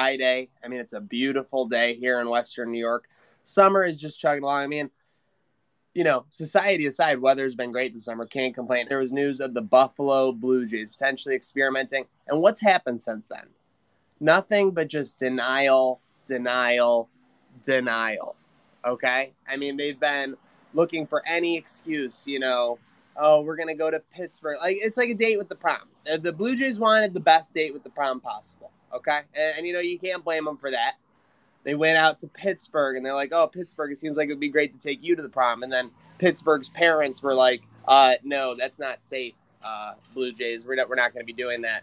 Friday. I mean, it's a beautiful day here in Western New York. Summer is just chugging along. I mean, you know, society aside, weather's been great this summer. Can't complain. There was news of the Buffalo Blue Jays potentially experimenting. And what's happened since then? Nothing but just denial, denial, denial. Okay? I mean, they've been looking for any excuse, you know, oh, we're going to go to Pittsburgh. Like, it's like a date with the prom. The Blue Jays wanted the best date with the prom possible. Okay? And, and you know, you can't blame them for that they went out to Pittsburgh and they're like, oh, Pittsburgh, it seems like it would be great to take you to the prom. And then Pittsburgh's parents were like, uh, no, that's not safe, uh, Blue Jays. We're not, we're not going to be doing that.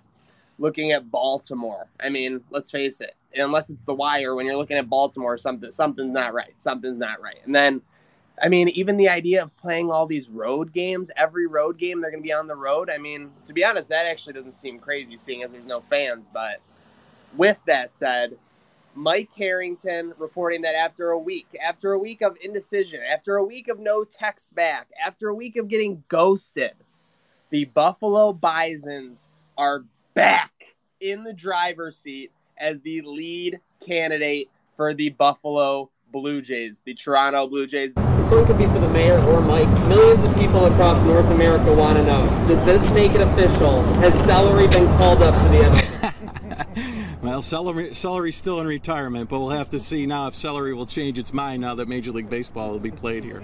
Looking at Baltimore, I mean, let's face it, unless it's the wire, when you're looking at Baltimore, something something's not right. Something's not right. And then, I mean, even the idea of playing all these road games, every road game they're going to be on the road. I mean, to be honest, that actually doesn't seem crazy, seeing as there's no fans. But with that said, Mike Harrington reporting that after a week, after a week of indecision, after a week of no text back, after a week of getting ghosted, the Buffalo Bisons are back in the driver's seat as the lead candidate for the Buffalo Blue Jays, the Toronto Blue Jays. This one could be for the mayor or Mike. Millions of people across North America want to know, does this make it official? Has Celery been called up to the NFL? Well, celery, celery's still in retirement, but we'll have to see now if celery will change its mind now that Major League Baseball will be played here.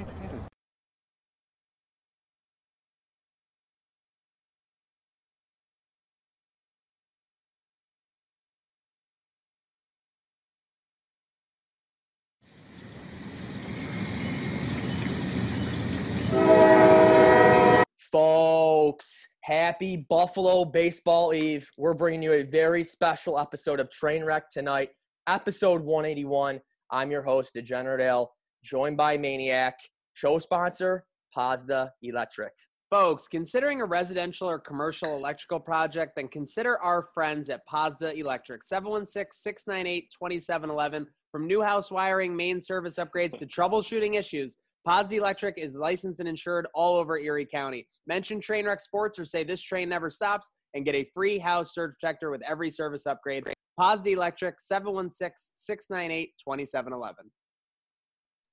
Folks, Happy Buffalo Baseball Eve. We're bringing you a very special episode of Trainwreck tonight, episode 181. I'm your host, Degenerate Al, joined by Maniac. Show sponsor, Pazda Electric. Folks, considering a residential or commercial electrical project, then consider our friends at Pazda Electric, 716-698-2711. From new house wiring, main service upgrades to troubleshooting issues, Pazda Electric is licensed and insured all over Erie County. Mention Trainwreck Sports or say this train never stops and get a free house surge protector with every service upgrade. Pazda Electric, 716-698-2711.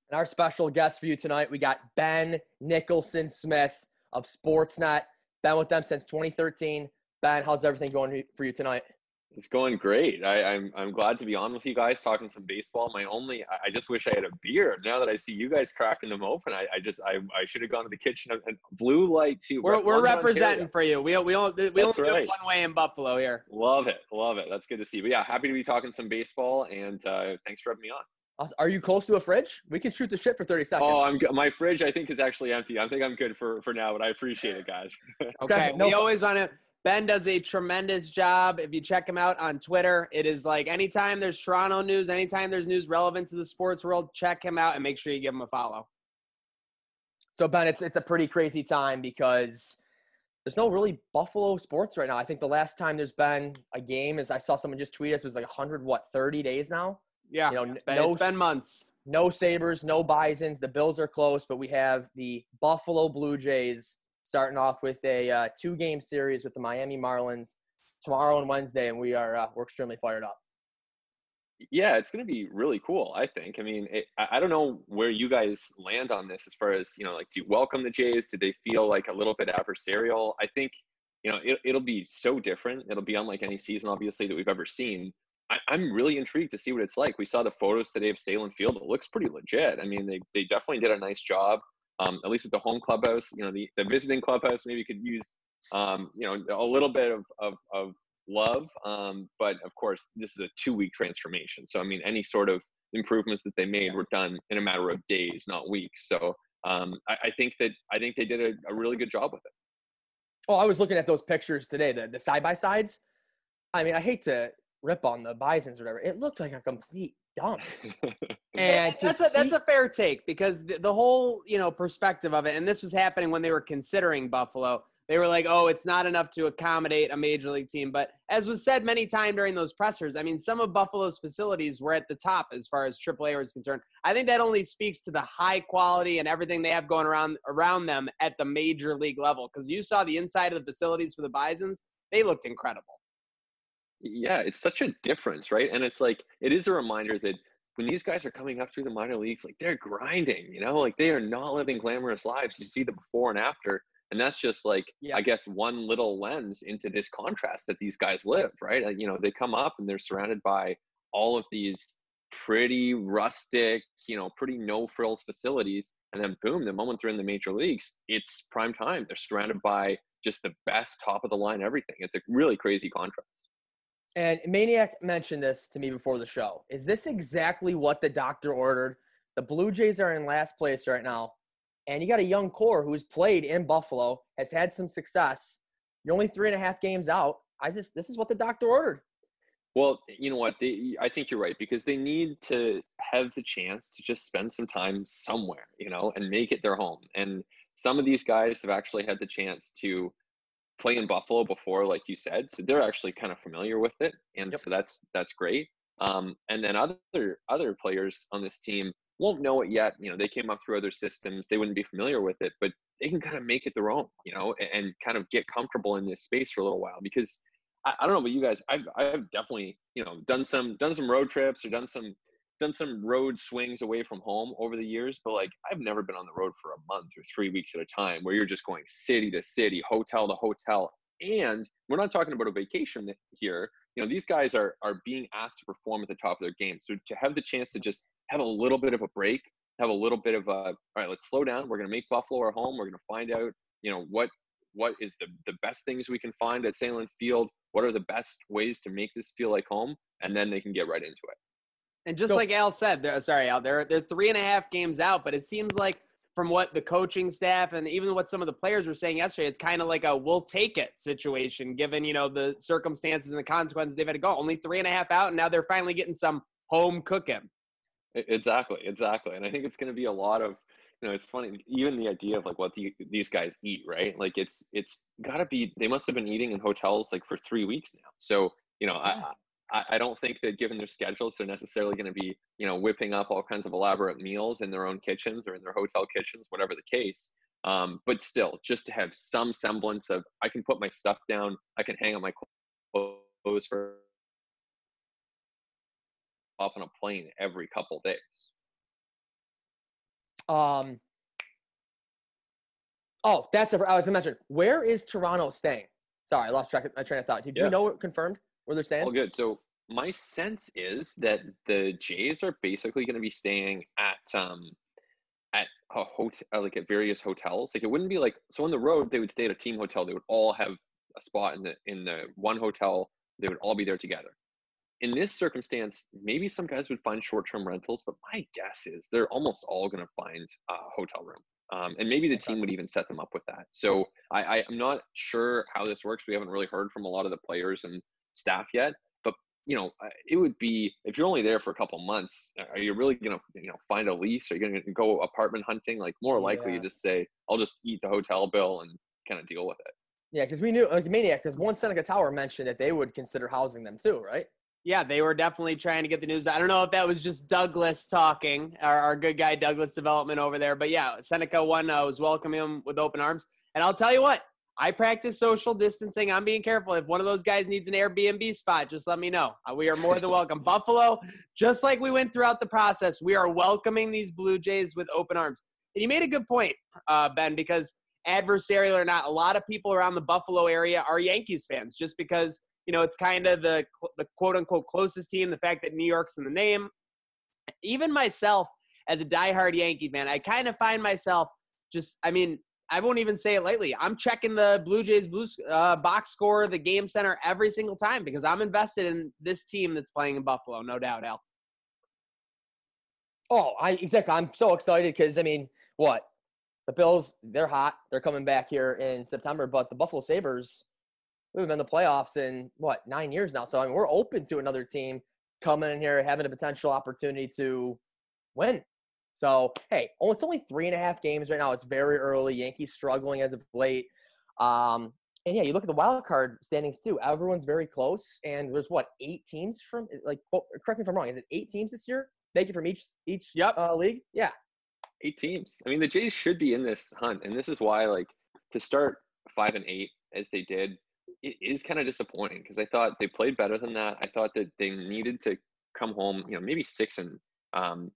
And our special guest for you tonight, we got Ben Nicholson Smith of Sportsnet. Been with them since 2013. Ben, how's everything going for you tonight? It's going great. I, am I'm, I'm glad to be on with you guys talking some baseball. My only I just wish I had a beer. Now that I see you guys cracking them open, I, I just I, I should have gone to the kitchen and blue light too. We're, we're representing Ontario. for you. We we don't we don't do right. it one way in Buffalo here. Love it, love it. That's good to see. But yeah, happy to be talking some baseball and uh, thanks for having me on. Are you close to a fridge? We can shoot the shit for 30 seconds. Oh, I'm my fridge I think is actually empty. I think I'm good for for now, but I appreciate it, guys. okay, no. we always want to Ben does a tremendous job. If you check him out on Twitter, it is like anytime there's Toronto news, anytime there's news relevant to the sports world, check him out and make sure you give him a follow. So Ben, it's it's a pretty crazy time because there's no really Buffalo sports right now. I think the last time there's been a game is I saw someone just tweet us it was like 100 what 30 days now. Yeah, you know, it's been, no, it's been months. No Sabres, no Bisons. The Bills are close, but we have the Buffalo Blue Jays starting off with a uh, two game series with the Miami Marlins tomorrow and Wednesday, and we are uh, we're extremely fired up. Yeah, it's going to be really cool. I think. I mean, it, I don't know where you guys land on this as far as you know, like, do you welcome the Jays? Do they feel like a little bit adversarial? I think you know it, it'll be so different. It'll be unlike any season, obviously, that we've ever seen. I'm really intrigued to see what it's like. We saw the photos today of Sahlen Field. It looks pretty legit. I mean, they they definitely did a nice job um, at least with the home clubhouse. You know, the, the visiting clubhouse maybe could use, um, you know, a little bit of, of, of love. Um, but of course, this is a two week transformation. So, I mean, any sort of improvements that they made were done in a matter of days, not weeks. So, um, I, I, think that I think they did a, a, really good job with it. Oh, I was looking at those pictures today, the the side by sides. I mean, I hate to rip on the Bisons or whatever. It looked like a complete dumb. and that's a, see- that's a fair take because the, the, whole you know perspective of it, and this was happening when they were considering Buffalo. They were like, "Oh, it's not enough to accommodate a major league team." But as was said many times during those pressers, I mean, some of Buffalo's facilities were at the top as far as AAA was concerned. I think that only speaks to the high quality and everything they have going around around them at the major league level. Because you saw the inside of the facilities for the Bisons; they looked incredible. Yeah, it's such a difference, right? And it's like it is a reminder that when these guys are coming up through the minor leagues, like they're grinding, you know, like they are not living glamorous lives. You see the before and after, and that's just like Yeah. I guess one little lens into this contrast that these guys live, right? Like, you know, they come up and they're surrounded by all of these pretty rustic, you know, pretty no frills facilities, and then boom, the moment they're in the major leagues, it's prime time. They're surrounded by just the best top of the line everything. It's a really crazy contrast. And Maniac mentioned this to me before the show. Is this exactly what the doctor ordered? The Blue Jays are in last place right now, and you got a young core who's played in Buffalo, has had some success. You're only three and a half games out. I just this is what the doctor ordered. Well, you know what? They, I think you're right because they need to have the chance to just spend some time somewhere, you know, and make it their home. And some of these guys have actually had the chance to play in Buffalo before, like you said, so they're actually kind of familiar with it, and Yep. so that's that's great. Um, and then other other players on this team won't know it yet. You know, they came up through other systems; they wouldn't be familiar with it, but they can kind of make it their own, you know, and, and kind of get comfortable in this space for a little while because I, I don't know about you guys. I've I've definitely you know done some done some road trips or done some done some road swings away from home over the years, but like I've never been on the road for a month or three weeks at a time where you're just going city to city, hotel to hotel. And we're not talking about a vacation here. You know, these guys are are being asked to perform at the top of their game. So to have the chance to just have a little bit of a break, have a little bit of a all right, let's slow down. We're gonna make Buffalo our home. We're gonna find out, you know, what what is the the best things we can find at Sahlen Field. What are the best ways to make this feel like home? And then they can get right into it. And just So- like Al said, they're, sorry, Al, they're they're three and a half games out, but it seems like from what the coaching staff and even what some of the players were saying yesterday, it's kind of like a we'll take it situation, given you know the circumstances and the consequences they've had to go. Only three and a half out, and now they're finally getting some home cooking. Exactly, exactly. And I think it's going to be a lot of, you know, it's funny, even the idea of like what the, these guys eat, right? Like it's, it's got to be, they must have been eating in hotels like for three weeks now. So, you know, Yeah. I, I, don't think that given their schedules, they're necessarily going to be, you know, whipping up all kinds of elaborate meals in their own kitchens or in their hotel kitchens, whatever the case. Um, but still, just to have some semblance of, I can put my stuff down, I can hang on my clothes for up on a plane every couple days. Um. Oh, that's a, I was gonna mention. Where is Toronto staying? Sorry, I lost track of my train of thought. Do Yeah. we know it confirmed where they're staying? All good. So my sense is that the Jays are basically going to be staying at um at a hotel, like at various hotels. Like it wouldn't be like so on the road they would stay at a team hotel. They would all have a spot in the in the one hotel. They would all be there together. In this circumstance, maybe some guys would find short-term rentals, but my guess is they're almost all going to find a hotel room. Um, and maybe the team would even set them up with that. So I, I, I'm not sure how this works. We haven't really heard from a lot of the players and staff yet. But you know, uh, it would be if you're only there for a couple months. Are you really gonna you know find a lease? Are you gonna go apartment hunting? Like more likely, you just say, "I'll just eat the hotel bill and kind of deal with it." Yeah, because we knew like Maniac. Because one Seneca Tower mentioned that they would consider housing them too, right? Yeah, they were definitely trying to get the news. I don't know if that was just Douglas talking, our, our good guy Douglas Development over there. But yeah, Seneca one uh, was welcoming him with open arms. And I'll tell you what, I practice social distancing. I'm being careful. If one of those guys needs an Airbnb spot, just let me know. Uh, We are more than welcome. Buffalo, just like we went throughout the process, we are welcoming these Blue Jays with open arms. And you made a good point, uh, Ben, because adversarial or not, a lot of people around the Buffalo area are Yankees fans just because you know, it's kind of the the quote unquote closest team. The fact that New York's in the name. Even myself, as a diehard Yankee fan, I kind of find myself just. I mean, I won't even say it lightly. I'm checking the Blue Jays uh, box score, the game center every single time because I'm invested in this team that's playing in Buffalo, no doubt, Al. Oh, I exactly. I'm so excited because I mean, what the Bills? They're hot. They're coming back here in September, but the Buffalo Sabres, we've been in the playoffs in what nine years now. So I mean, we're open to another team coming in here having a potential opportunity to win. So hey, oh, it's only three and a half games right now. It's very early. Yankees struggling as of late. Um, and yeah, you look at the wild card standings too. Everyone's very close, and there's what eight teams from like. quote- Correct me if I'm wrong. Is it eight teams this year? Make it from each each Yep. uh, league. Yeah. Eight teams. I mean, the Jays should be in this hunt, and this is why, like, to start five and eight as they did, it is kind of disappointing because I thought they played better than that. I thought that they needed to come home, you know, maybe six and um,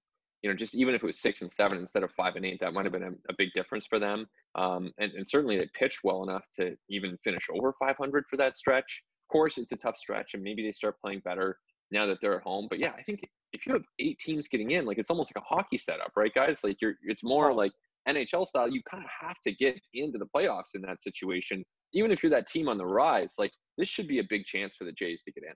you know, just even if it was six and seven instead of five and eight, that might have been a, a big difference for them. Um, and, and certainly they pitched well enough to even finish over 500 for that stretch. Of course, it's a tough stretch, and maybe they start playing better now that they're at home. But yeah, I think if you have eight teams getting in, like it's almost like a hockey setup, right, guys? Like you're, it's more like NHL style. You kind of have to get into the playoffs in that situation, even if you're that team on the rise. Like this should be a big chance for the Jays to get in.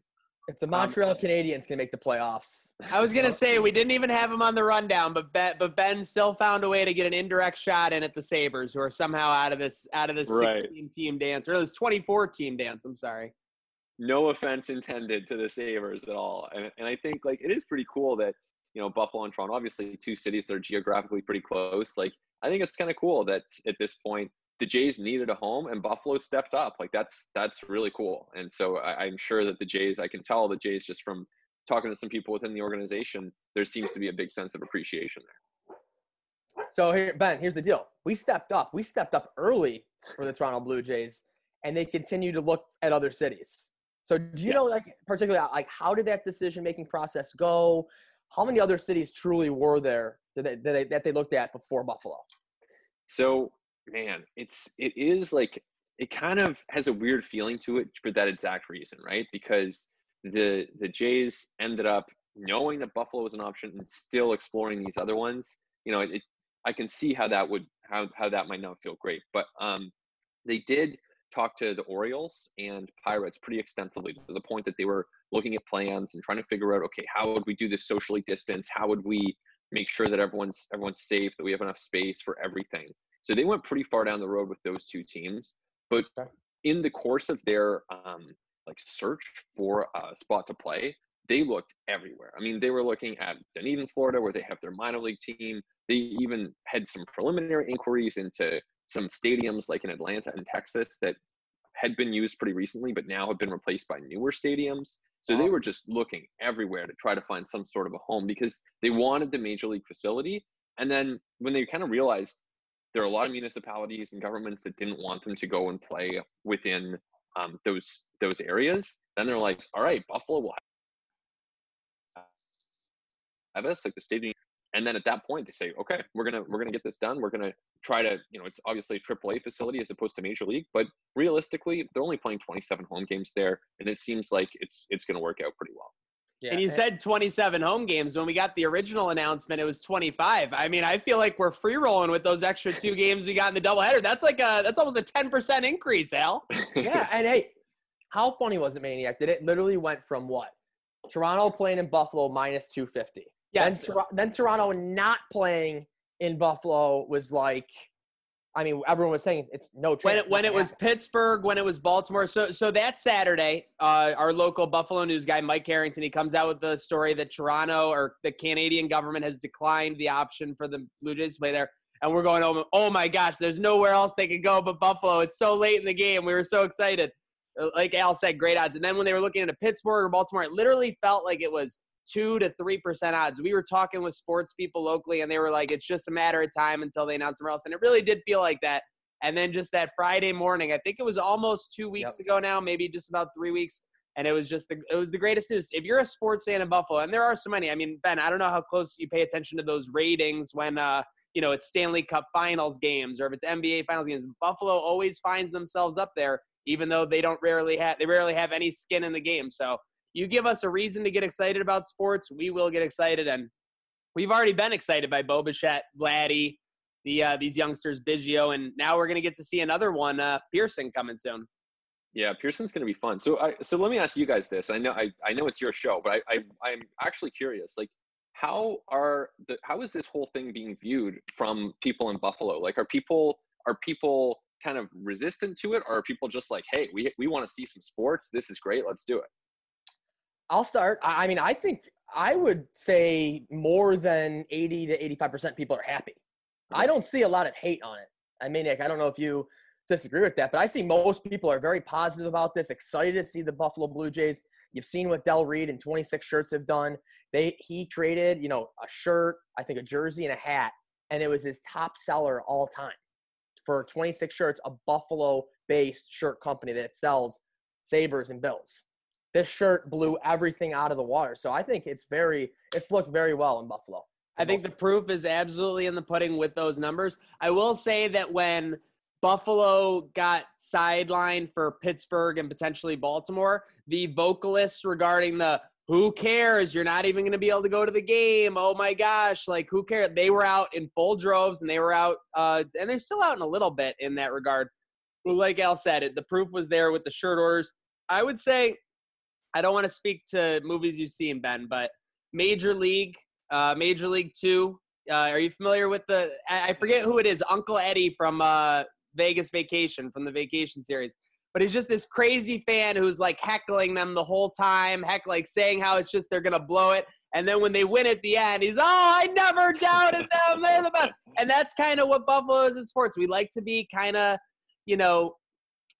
If the Montreal um, Canadiens can make the playoffs, I was gonna say we didn't even have him on the rundown, but Ben, but Ben still found a way to get an indirect shot in at the Sabres, who are somehow out of this out of this right. 16 team dance or this 24 team dance. I'm sorry. No offense intended to the Sabres at all, and and I think like it is pretty cool that you know Buffalo and Toronto, obviously two cities that are geographically pretty close. Like I think it's kind of cool that at this point the Jays needed a home and Buffalo stepped up. Like that's that's really cool. And so I, am sure that the Jays, I can tell the Jays just from talking to some people within the organization, there seems to be a big sense of appreciation there. So here, Ben, here's the deal. We stepped up. We stepped up early for the Toronto Blue Jays, and they continue to look at other cities. So do you yes. know, like, particularly, like, how did that decision making process go? How many other cities truly were there that they, that they, that they looked at before Buffalo? So man, it's it is like it kind of has a weird feeling to it for that exact reason, right? Because the the Jays ended up knowing that Buffalo was an option and still exploring these other ones. You know, it, I can see how that would how how that might not feel great, but um, they did talk to the Orioles and Pirates pretty extensively to the point that they were looking at plans and trying to figure out, okay, how would we do this socially distanced? How would we make sure that everyone's everyone's safe, that we have enough space for everything? So they went pretty far down the road with those two teams. But in the course of their um, like search for a spot to play, they looked everywhere. I mean, they were looking at Dunedin, Florida, where they have their minor league team. They even had some preliminary inquiries into some stadiums like in Atlanta and Texas that had been used pretty recently, but now have been replaced by newer stadiums. So they were just looking everywhere to try to find some sort of a home because they wanted the major league facility. And then when they kind of realized there are a lot of municipalities and governments that didn't want them to go and play within um, those those areas. Then they're like, all right, Buffalo will have us like the stadium. And then at that point, they say, okay, we're gonna we're gonna get this done. We're gonna try to, you know, it's obviously a AAA facility as opposed to Major League, but realistically, they're only playing 27 home games there, and it seems like it's it's gonna work out pretty well. Yeah. And you eh, said 27 home games. When we got the original announcement, it was 25. I mean, I feel like we're free rolling with those extra two games we got in the doubleheader. That's like a that's almost a 10% increase, Al. yeah, and hey, how funny was it, Maniac? Did it literally went from what? Toronto playing in Buffalo minus 250. Yeah. Then, then Toronto not playing in Buffalo was like I mean, everyone was saying it's no chance. When it, when it was Pittsburgh, when it was Baltimore. So so that Saturday, uh, our local Buffalo news guy Mike Harrington he comes out with the story that Toronto or the Canadian government has declined the option for the Blue Jays to play there. And we're going, oh, oh my gosh, there's nowhere else they could go but Buffalo. It's so late in the game. We were so excited. Uh, like Al said, great odds. And then when they were looking at a Pittsburgh or Baltimore, it literally felt like it was two to three percent odds. We were talking with sports people locally, and they were like, "It's just a matter of time until they announce somewhere else." And it really did feel like that. And then just that Friday morning, I think it was almost two weeks yep. ago now, maybe just about three weeks, and it was just the it was the greatest news. If you're a sports fan in Buffalo, and there are so many, I mean, Ben, I don't know how close you pay attention to those ratings when uh you know it's Stanley Cup Finals games or if it's NBA Finals games. Buffalo always finds themselves up there, even though they don't rarely have they rarely have any skin in the game. So you give us a reason to get excited about sports, we will get excited. And we've already been excited by Bo Bichette, Vladdy, the uh, these youngsters, Biggio, and now we're going to get to see another one, uh, Pearson, coming soon. Yeah, Pearson's going to be fun. So, I so let me ask you guys this. I know I, I know it's your show, but I, I I'm actually curious. Like, how are the how is this whole thing being viewed from people in Buffalo? Like, are people are people kind of resistant to it, or are people just like, hey, we we want to see some sports. This is great. Let's do it. I'll start. I mean, I think I would say more than 80 to 85% people are happy. I don't see a lot of hate on it. I mean, Nick, I don't know if you disagree with that, but I see most people are very positive about this, excited to see the Buffalo Blue Jays. You've seen what Del Reid and 26 shirts have done. They he traded, you know, a shirt, I think a jersey and a hat, and it was his top seller all time for 26 shirts, a Buffalo based shirt company that sells Sabres and Bills. This shirt blew everything out of the water. So I think it's very, it's looked very well in Buffalo. I think the proof is absolutely in the pudding with those numbers. I will say that when Buffalo got sidelined for Pittsburgh and potentially Baltimore, the vocalists regarding the who cares? You're not even going to be able to go to the game. Oh my gosh, like who cares? They were out in full droves and they were out, uh, and they're still out in a little bit in that regard. But like Al said, it the proof was there with the shirt orders. I would say, I don't want to speak to movies you've seen, Ben, but Major League, uh, Major League Two. Uh, are you familiar with the? I forget who it is. Uncle Eddie from uh, Vegas Vacation from the Vacation series but he's just this crazy fan who's like heckling them the whole time, heck, like saying how it's just they're gonna blow it. And then when they win at the end, he's, oh, I never doubted them. They're the best. And that's kind of what Buffalo is in sports. We like to be kind of, you know,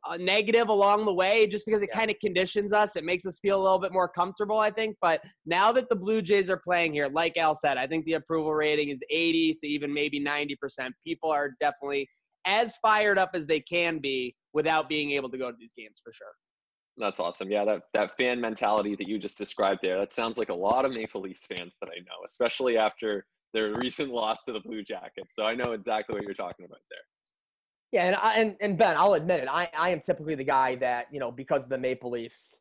uh, negative along the way just because it yeah. kind of conditions us. It makes us feel a little bit more comfortable, I think. But now that the Blue Jays are playing here, like Al said, I think the approval rating is 80 to even maybe 90%. People are definitely as fired up as they can be without being able to go to these games for sure. That's awesome. Yeah, that, that fan mentality that you just described there, that sounds like a lot of Maple Leafs fans that I know, especially after their recent loss to the Blue Jackets. So I know exactly what you're talking about there. Yeah, and I, and, and Ben, I'll admit it. I, I am typically the guy that, you know, because of the Maple Leafs,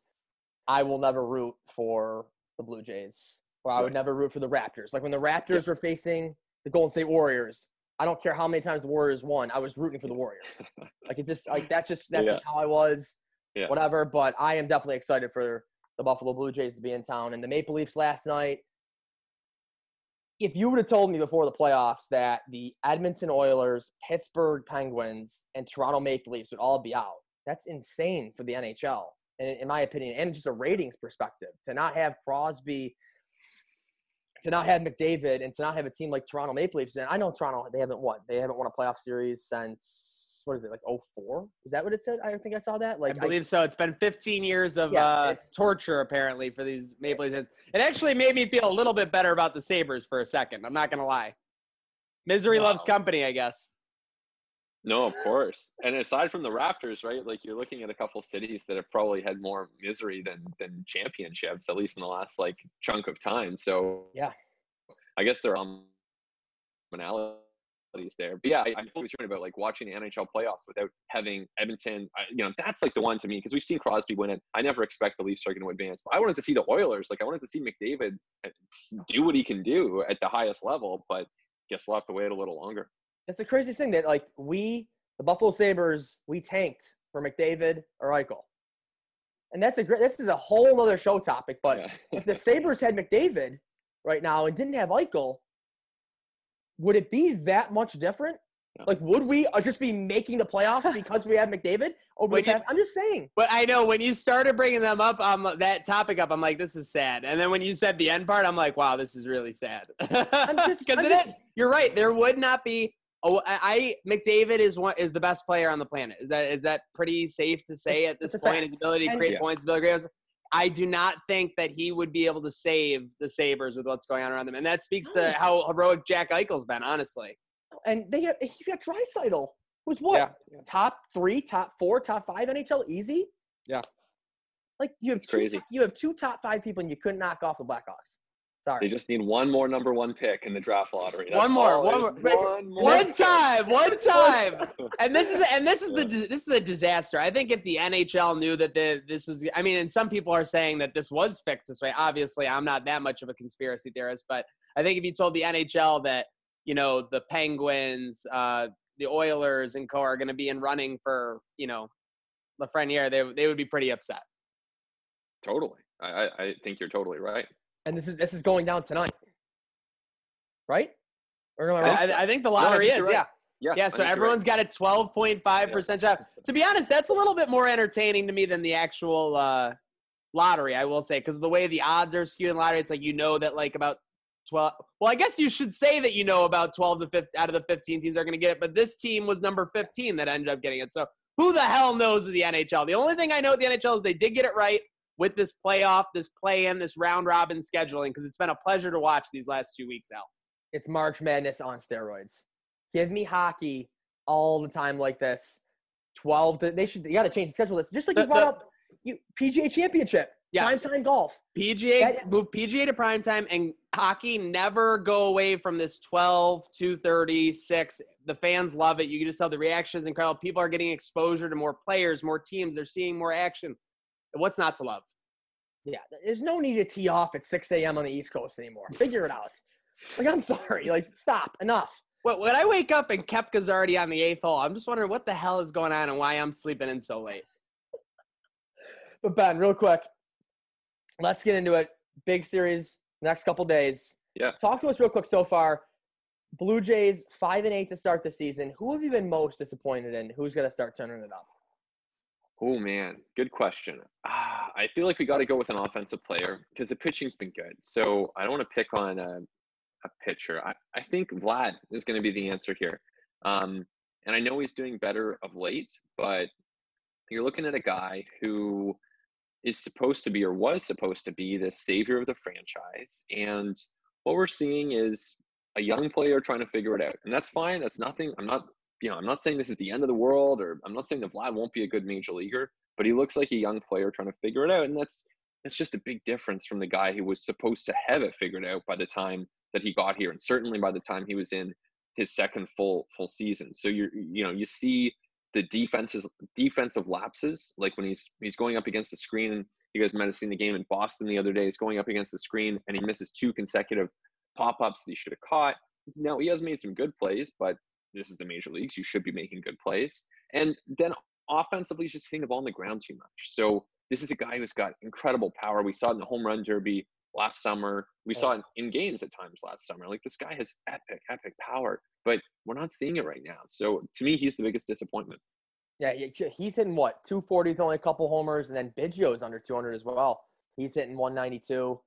I will never root for the Blue Jays. Or I would never root for the Raptors. Like when the Raptors yeah. were facing the Golden State Warriors, I don't care how many times the Warriors won. I was rooting for the Warriors. like it just like that just that's yeah. just how I was. Yeah. Whatever. But I am definitely excited for the Buffalo Blue Jays to be in town. And the Maple Leafs last night. If you would have told me before the playoffs that the Edmonton Oilers, Pittsburgh Penguins, and Toronto Maple Leafs would all be out, that's insane for the NHL, in, in my opinion, and just a ratings perspective. To not have Crosby to not have McDavid and to not have a team like Toronto Maple Leafs. And I know Toronto, they haven't won. They haven't won a playoff series since what is it like 04? Is that what it said? I think I saw that. Like I believe I, so. It's been 15 years of yeah, uh, torture apparently for these Maple Leafs. It actually made me feel a little bit better about the Sabres for a second. I'm not gonna lie. Misery wow. loves company, I guess. No, of course. And aside from the Raptors, right? Like you're looking at a couple cities that have probably had more misery than than championships, at least in the last like chunk of time. So yeah, I guess there are commonalities there. But yeah, I, I'm always hearing about like watching the NHL playoffs without having Edmonton. I, you know, that's like the one to me because we've seen Crosby win it. I never expect the Leafs are going to advance, but I wanted to see the Oilers. Like I wanted to see McDavid uh, do what he can do at the highest level. But guess we'll have to wait a little longer. That's the craziest thing that like we, the Buffalo Sabres, we tanked for McDavid or Eichel. And that's a great, this is a whole other show topic. But yeah. if the Sabres had McDavid right now and didn't have Eichel, would it be that much different? Like, would we uh, just be making the playoffs because we have McDavid over when the past? You, I'm just saying. But I know when you started bringing them up, um, that topic up, I'm like, this is sad. And then when you said the end part, I'm like, wow, this is really sad. Because it just, is. You're right. There would not be Oh, I, McDavid is one is the best player on the planet. Is that is that pretty safe to say at this point? His ability to create and, points, ability to I do not think that he would be able to save the Sabres with what's going on around them, and that speaks to how heroic Jack Eichel's been, honestly. And they have, he's got Draisaitl, who's what yeah. top three, top four, top five NHL easy. Yeah, like you have two, crazy. You have two top five people, and you couldn't knock off the Blackhawks. Sorry. They just need one more number one pick in the draft lottery. That's one more, one more, one more, one time, one time. and this is and this is the this is a disaster. I think if the NHL knew that the this was, I mean, and some people are saying that this was fixed this way. Obviously, I'm not that much of a conspiracy theorist, but I think if you told the NHL that you know the Penguins, uh, the Oilers, and co are going to be in running for you know Lafreniere, they they would be pretty upset. Totally, I I think you're totally right and this is this is going down tonight, right? Or am I, I, I, think the lottery no, is, right. yeah. Yeah, yeah. So everyone's right. got a twelve point five percent shot. To be honest, that's a little bit more entertaining to me than the actual uh, lottery. I will say because the way the odds are skewed in lottery, it's like you know that like about twelve. Well, I guess you should say that you know about twelve to fifteen out of the fifteen teams are going to get it, but this team was number fifteen that ended up getting it. So who the hell knows of the NHL? The only thing I know at the NHL is they did get it right with this playoff, this play in, this round robin scheduling because it's been a pleasure to watch these last two weeks, Al. It's March Madness on steroids. Give me hockey all the time like this. 12 to, they should you got to change the schedule list just like you brought up you, PGA Championship, Yes. prime time golf. PGA is- move PGA to prime time and hockey never go away from this 12 230 6 the fans love it you can just tell the reaction is incredible people are getting exposure to more players more teams they're seeing more action what's not to love Yeah, there's no need to tee off at 6 a.m. on the East Coast anymore. Figure it out. Like, I'm sorry. Like, stop. Enough. What when I wake up and Koepka's already on the eighth hole, I'm just wondering what the hell is going on and why I'm sleeping in so late. But Ben, real quick, let's get into it. Big series next couple days. Yeah. Talk to us real quick so far. Blue Jays five and eight to start the season. Who have you been most disappointed in? Who's going to start turning it up? Oh man, good question. Ah, I feel like we got to go with an offensive player because the pitching's been good. So I don't want to pick on a, a pitcher. I, I think Vlad is going to be the answer here. Um, and I know he's doing better of late, but you're looking at a guy who is supposed to be or was supposed to be the savior of the franchise. And what we're seeing is a young player trying to figure it out. And that's fine. That's nothing. I'm not you know, I'm not saying this is the end of the world, or I'm not saying that Vlad won't be a good major leaguer, but he looks like a young player trying to figure it out, and that's that's just a big difference from the guy who was supposed to have it figured out by the time that he got here, and certainly by the time he was in his second full full season. So you're you know you see the defenses defensive lapses, like when he's he's going up against the screen. You guys might have seen the game in Boston the other day. He's going up against the screen and he misses two consecutive pop ups that he should have caught. Now he has made some good plays, but this is the major leagues. You should be making good plays. And then offensively, he's just hitting the ball on the ground too much. So this is a guy who's got incredible power. We saw it in the home run derby last summer. We saw it in games at times last summer. Like this guy has epic, epic power, but we're not seeing it right now. So to me, he's the biggest disappointment. Yeah, he's hitting what 240 with only a couple homers, and then Biggio's under 200 as well. He's hitting 192.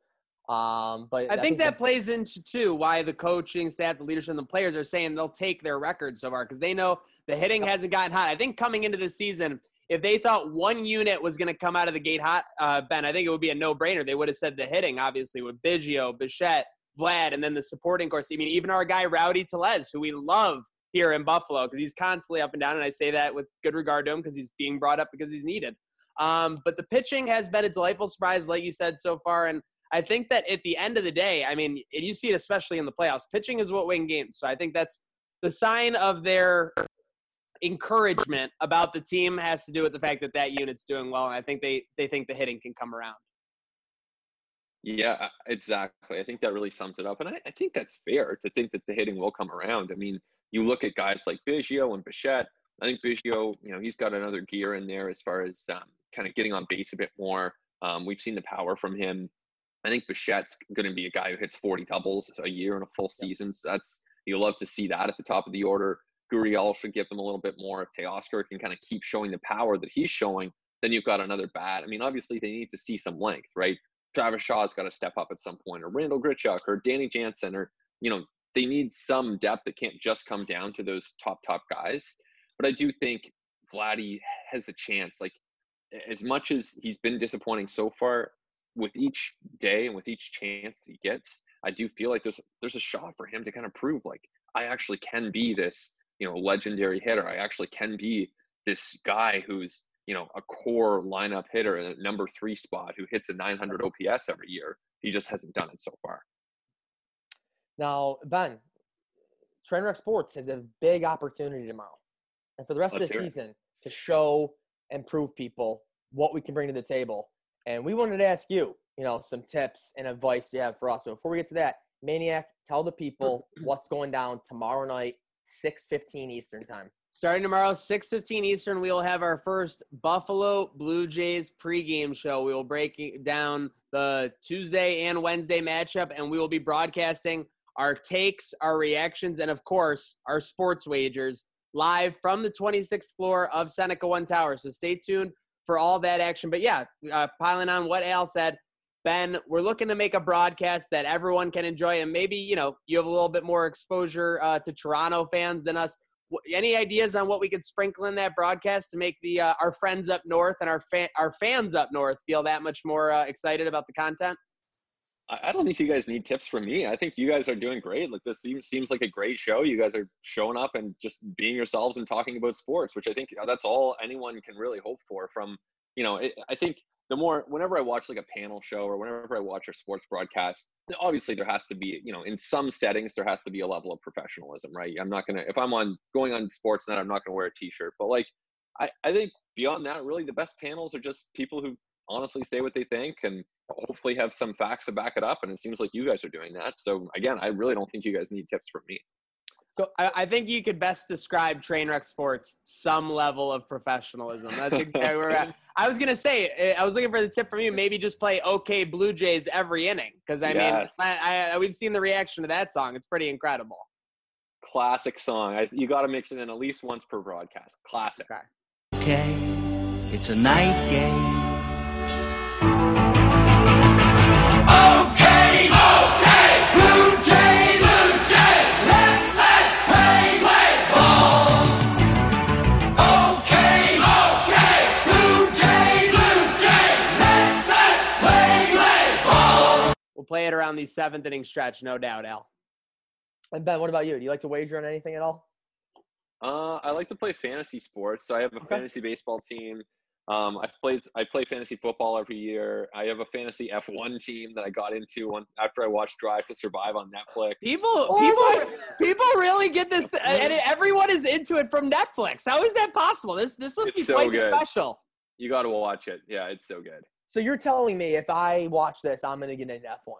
Um, but I think that plays into too why the coaching staff, the leadership, and the players are saying they'll take their record so far because they know the hitting hasn't gotten hot. I think coming into the season, if they thought one unit was going to come out of the gate hot, uh, Ben, I think it would be a no-brainer. They would have said the hitting, obviously, with Biggio, Bichette, Vlad, and then the supporting course. I mean, even our guy Rowdy Tellez, who we love here in Buffalo because he's constantly up and down, and I say that with good regard to him because he's being brought up because he's needed. Um, but the pitching has been a delightful surprise, like you said so far, and I think that at the end of the day, I mean, and you see it especially in the playoffs, pitching is what wins games. So I think that's the sign of their encouragement about the team has to do with the fact that that unit's doing well, and I think they they think the hitting can come around. Yeah, exactly. I think that really sums it up. And I, I think that's fair to think that the hitting will come around. I mean, you look at guys like Biggio and Bichette. I think Biggio, you know, he's got another gear in there as far as um, kind of getting on base a bit more. Um, we've seen the power from him. I think Bichette's going to be a guy who hits 40 doubles a year in a full season. So that's you'll love to see that at the top of the order. Gurriel should give them a little bit more. If Teoscar can kind of keep showing the power that he's showing, then you've got another bat. I mean, obviously they need to see some length, right? Travis Shaw's got to step up at some point, or Randall Grichuk, or Danny Jansen, or you know, they need some depth that can't just come down to those top top guys. But I do think Vladdy has the chance. Like as much as he's been disappointing so far, with each day and with each chance that he gets, I do feel like there's there's a shot for him to kind of prove like I actually can be this you know legendary hitter. I actually can be this guy who's you know a core lineup hitter in a number three spot who hits a 900 OPS every year. He just hasn't done it so far. Now, Ben, Trainwreck Sports has a big opportunity tomorrow, and for the rest Let's of the hear it. season to show and prove people what we can bring to the table. And we wanted to ask you, you know, some tips and advice you have for us. So before we get to that, Maniac, tell the people what's going down tomorrow night, six fifteen Eastern time. Starting tomorrow, 6.15 Eastern, we will have our first Buffalo Blue Jays pregame show. We will break down the Tuesday and Wednesday matchup, and we will be broadcasting our takes, our reactions, and of course, our sports wagers live from the 26th floor of Seneca One Tower. So stay tuned for all that action. But yeah, uh, piling on what Al said, Ben, we're looking to make a broadcast that everyone can enjoy, and maybe you know you have a little bit more exposure uh, to Toronto fans than us. Any ideas on what we could sprinkle in that broadcast to make the uh, our friends up north and our fa- our fans up north feel that much more uh, excited about the content? I don't think you guys need tips from me. I think you guys are doing great. Like this seems seems like a great show. You guys are showing up and just being yourselves and talking about sports, which I think that's all anyone can really hope for. From you know, it, I think the more whenever I watch like a panel show or whenever I watch a sports broadcast, obviously there has to be, you know, in some settings there has to be a level of professionalism, right? I'm not gonna if I'm on going on sports Sportsnet, I'm not gonna wear a t-shirt. But like I, I think beyond that, really the best panels are just people who honestly say what they think and hopefully have some facts to back it up. And it seems like you guys are doing that. So again, I really don't think you guys need tips from me. So I, I think you could best describe Trainwreck Sports some level of professionalism. That's exactly where we're at. I was gonna say eh, I was looking for the tip from you. Maybe just play OK Blue Jays every inning because I Yes. mean I, I, we've seen the reaction to that song. It's pretty incredible. Classic song. I, you got to mix it in at least once per broadcast. Classic. Okay. Okay, it's a night game. Play it around the seventh inning stretch, no doubt, Al. And Ben, what about you? Do you like to wager on anything at all? Uh, I like to play fantasy sports. So I have a Okay. fantasy baseball team. Um, I played I play fantasy football every year. I have a fantasy F1 team that I got into one after I watched Drive to Survive on Netflix. People, Oh people, people really get this, and everyone is into it from Netflix. How is that possible? This, this must It's be so quite good. special. You got to watch it. Yeah, it's so good. So you're telling me if I watch this, I'm gonna get an F1.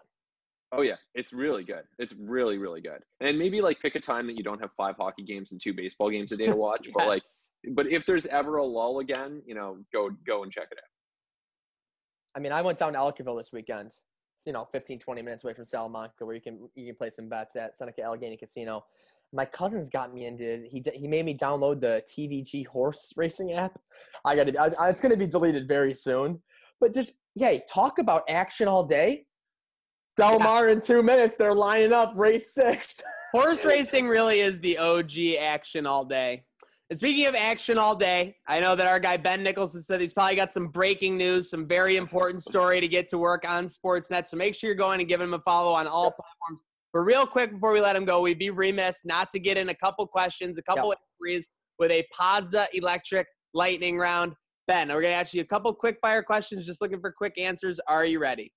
Oh yeah, it's really good. It's really really good. And maybe like pick a time that you don't have five hockey games and two baseball games a day to watch. But like, but if there's ever a lull again, you know, go go and check it out. I mean, I went down to Ellicottville this weekend. It's, you know, 15, 20 minutes away from Salamanca, where you can you can play some bets at Seneca Allegany Casino. My cousins got me into. He he made me download the TVG horse racing app. I got to. It's going to be deleted very soon. But just yay, talk about action all day. Del Mar in two minutes. They're lining up race six. Horse racing really is the OG action all day. And speaking of action all day, I know that our guy Ben Nicholson said he's probably got some breaking news, some very important story to get to work on Sportsnet. So make sure you're going and giving him a follow on all platforms. But real quick before we let him go, we'd be remiss not to get in a couple questions, a couple inquiries with a Pazda Electric Lightning round. Ben, we're going to ask you a couple quick fire questions, just looking for quick answers. Are you ready?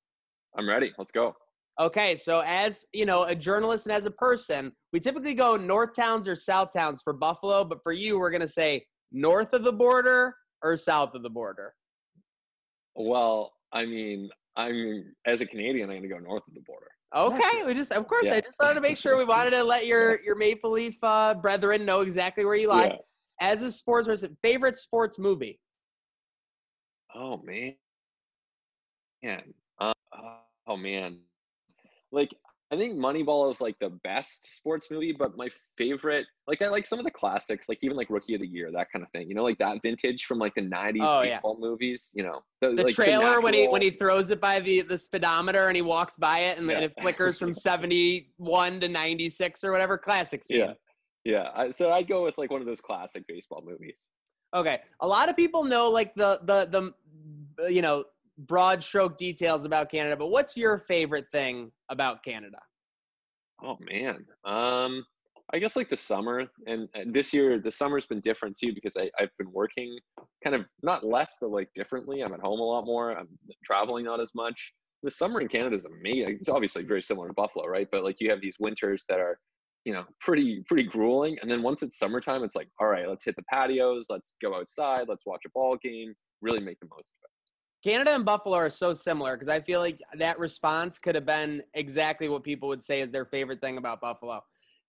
I'm ready. Let's go. Okay, so as you know, a journalist and as a person, we typically go north towns or south towns for Buffalo, but for you, we're gonna say north of the border or south of the border. Well, I mean, I'm as a Canadian, I'm gonna go north of the border. Okay, we just, of course, I just wanted to make sure we wanted to let your your Maple Leaf uh, brethren know exactly where you lie. Yeah. As a sports person, favorite sports movie? Oh man, man. Uh, oh man. Like I think Moneyball is like the best sports movie, but my favorite, like I like some of the classics, like even like Rookie of the Year, that kind of thing. You know, like that vintage from like the '90s Oh, yeah. baseball movies. You know, The like, trailer when he when he throws it by the the speedometer and he walks by it and, Yeah. it flickers from seventy one to ninety six or whatever. Classic scene. Yeah, yeah. I, so I'd go with like one of those classic baseball movies. Okay. A lot of people know like the the the you know broad stroke details about Canada, but what's your favorite thing about Canada? Oh man. Um I guess like the summer and, and this year the summer's been different too because I, I've been working kind of not less but like differently. I'm at home a lot more. I'm traveling not as much. The summer in Canada is amazing. It's obviously very similar to Buffalo, right? But like you have these winters that are, you know, pretty pretty grueling. And then once it's summertime, it's like, all right, let's hit the patios, let's go outside, let's watch a ball game, really make the most of it. Canada and Buffalo are so similar because I feel like that response could have been exactly what people would say is their favorite thing about Buffalo.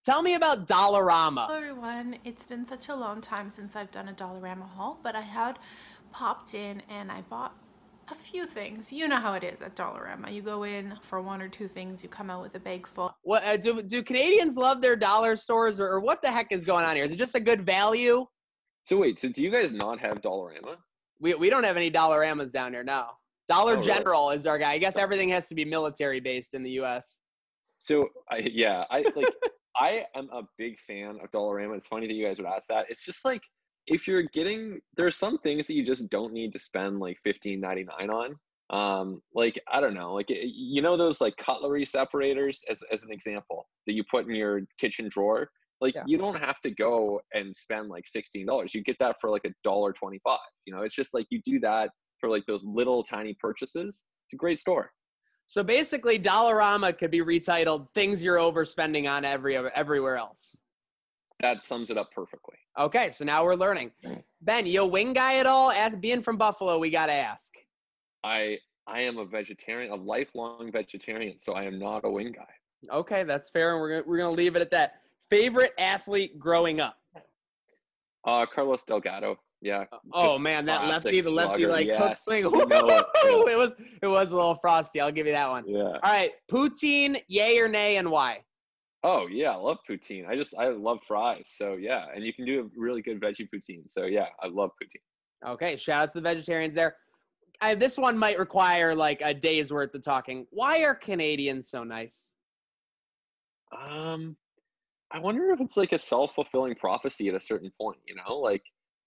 Tell me about Dollarama. Hello everyone, it's been such a long time since I've done a Dollarama haul, but I had popped in and I bought a few things. You know how it is at Dollarama. You go in for one or two things, you come out with a bag full. What uh, do do Canadians love their dollar stores or, or what the heck is going on here? Is it just a good value? So wait, so do you guys not have Dollarama? We we don't have any Dollaramas down here now. Dollar Oh, really? General is our guy. I guess everything has to be military based in the U.S. So I yeah, I like I am a big fan of Dollarama. It's funny that you guys would ask that. It's just like if you're getting there are some things that you just don't need to spend like fifteen ninety nine on. Um, like I don't know, like you know those like cutlery separators as as an example that you put in your kitchen drawer. Like Yeah. you don't have to go and spend like sixteen dollars. You get that for like a dollar twenty five. You know, it's just like you do that for like those little tiny purchases, it's a great store. So basically, Dollarama could be retitled "Things You're Overspending on Every Everywhere Else." That sums it up perfectly. Okay, so now we're learning. Ben, you a wing guy at all? As being from Buffalo, we gotta ask. I I am a vegetarian, a lifelong vegetarian, so I am not a wing guy. Okay, that's fair, and we're gonna, we're gonna leave it at that. Favorite athlete growing up? Uh, Carlos Delgado. Yeah. Oh man, that lefty, the lefty slugger. like hook swing. you know it, yeah. it was it was a little frosty. I'll give you that one. Yeah. All right, poutine, yay or nay, and why? Oh yeah, I love poutine. I just I love fries. So yeah, and you can do a really good veggie poutine. So yeah, I love poutine. Okay, shout out to the vegetarians there. I, this one might require like a day's worth of talking. Why are Canadians so nice? Um, I wonder if it's like a self fulfilling prophecy at a certain point. You know, like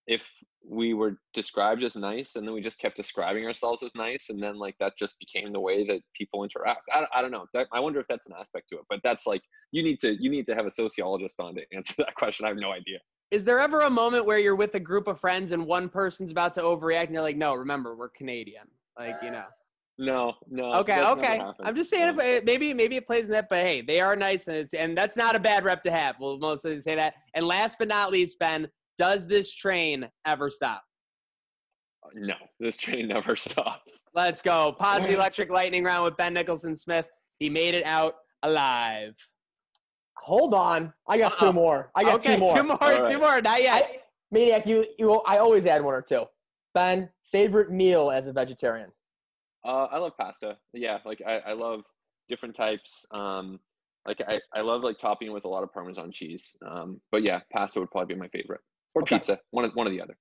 if we were described as nice and then we just kept describing ourselves as nice and then like that just became the way that people interact i, I don't know that, i wonder if that's an aspect to it but that's like you need to you need to have a sociologist on to answer that question i have no idea Is there ever a moment where you're with a group of friends and one person's about to overreact and they're like, no, remember, we're Canadian. Like, you know. No no Okay, okay. I'm just saying if uh, maybe maybe it plays in that, but hey, they are nice and it's and that's not a bad rep to have. We'll mostly say that. And last but not least, Ben, does this train ever stop? no this train never stops Let's go. Pause the electric lightning round with Ben Nicholson Smith. He made it out alive. Hold on, I got Uh-oh. two more. I got okay, two more. two more, All two more. Not yet. I, Maniac, you, you, I always add one or two. Ben, favorite meal as a vegetarian? Uh i love pasta yeah like i, I love different types um like I, I love like topping with a lot of parmesan cheese um but yeah pasta would probably be my favorite or Okay. pizza one of one or the other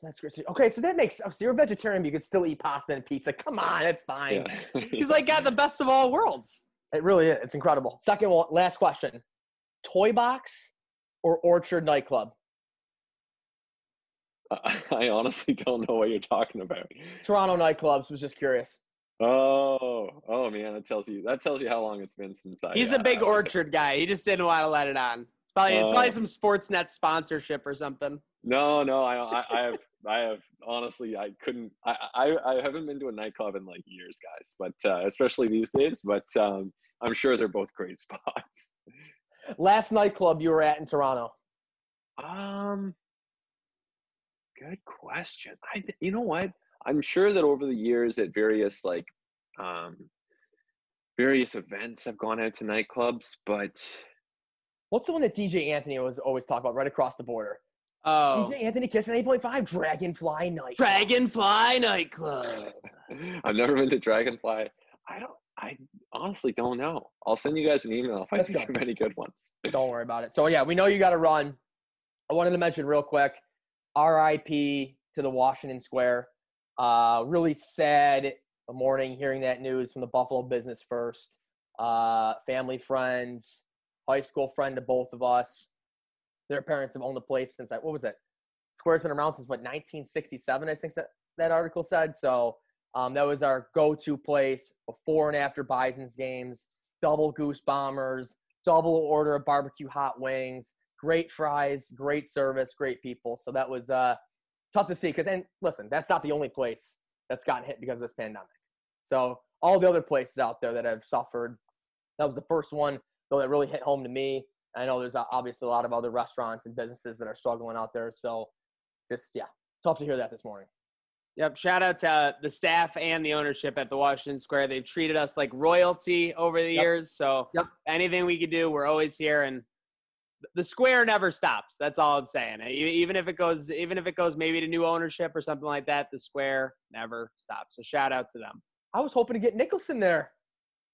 So that's great. Okay, so that makes. Oh, so you're a vegetarian, but you could still eat pasta and pizza. Come on, it's fine. yeah He's like got the best of all worlds. It really is. It's incredible. Second one, last question: Toy box or Orchard nightclub? I honestly don't know what you're talking about. Toronto nightclubs. Was just curious. Oh, oh man, that tells you that tells you how long it's been since I. He's uh, a big was- orchard guy. He just didn't want to let it on. It's probably it's probably Oh. some Sportsnet sponsorship or something. No, no, I, I, I have, I have. Honestly, I couldn't. I, I, I haven't been to a nightclub in like years, guys. But uh, especially these days. But um, I'm sure they're both great spots. Last nightclub you were at in Toronto. Um, good question. I, you know what? I'm sure that over the years, at various like, um, various events, I've gone out to nightclubs, but What's the one that DJ Anthony was always talk about right across the border? Oh, DJ Anthony Kissing 8.5 Dragonfly Night. Dragonfly nightclub. I've never been to Dragonfly. I don't. I honestly don't know. I'll send you guys an email if I Let's think go. of any good ones. Don't worry about it. So yeah, we know you got to run. I wanted to mention real quick, R.I.P. to the Washington Square. Uh, really sad morning hearing that news from the Buffalo Business First. Uh, family, friends, high school friend to both of us. Their parents have owned the place since what was it? Square's been around since what 1967, I think that that article said. So um, that was our go-to place before and after Bison's games. Double goose bombers, double order of barbecue hot wings, great fries, great service, great people. So that was uh, tough to see. Because and listen, that's not the only place that's gotten hit because of this pandemic. So all the other places out there that have suffered, that was the first one though that really hit home to me. I know there's uh, obviously a lot of other restaurants and businesses that are struggling out there. So just yeah, tough to hear that this morning. Yep. Shout out to uh, the staff and the ownership at the Washington Square. They've treated us like royalty over the Yep. years. So Yep. anything we could do, we're always here. And the square never stops. That's all I'm saying. Even if it goes, even if it goes maybe to new ownership or something like that, the square never stops. So shout out to them. I was hoping to get Nicholson there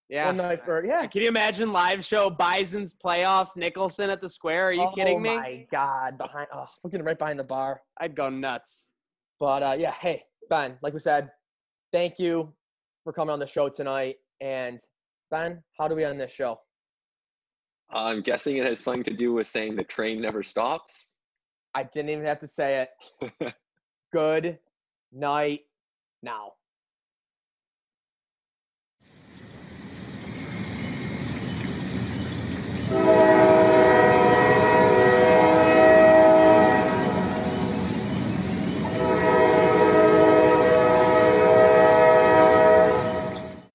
Yeah. one night for yeah. Can you imagine live show Bison's playoffs, Nicholson at the square? Are you kidding me? Oh my god, behind oh, we're getting right behind the bar. I'd go nuts. But uh, yeah, hey Ben, like we said, thank you for coming on the show tonight. And Ben, how do we end this show? I'm guessing it has something to do with saying the train never stops. I didn't even have to say it. Good night now.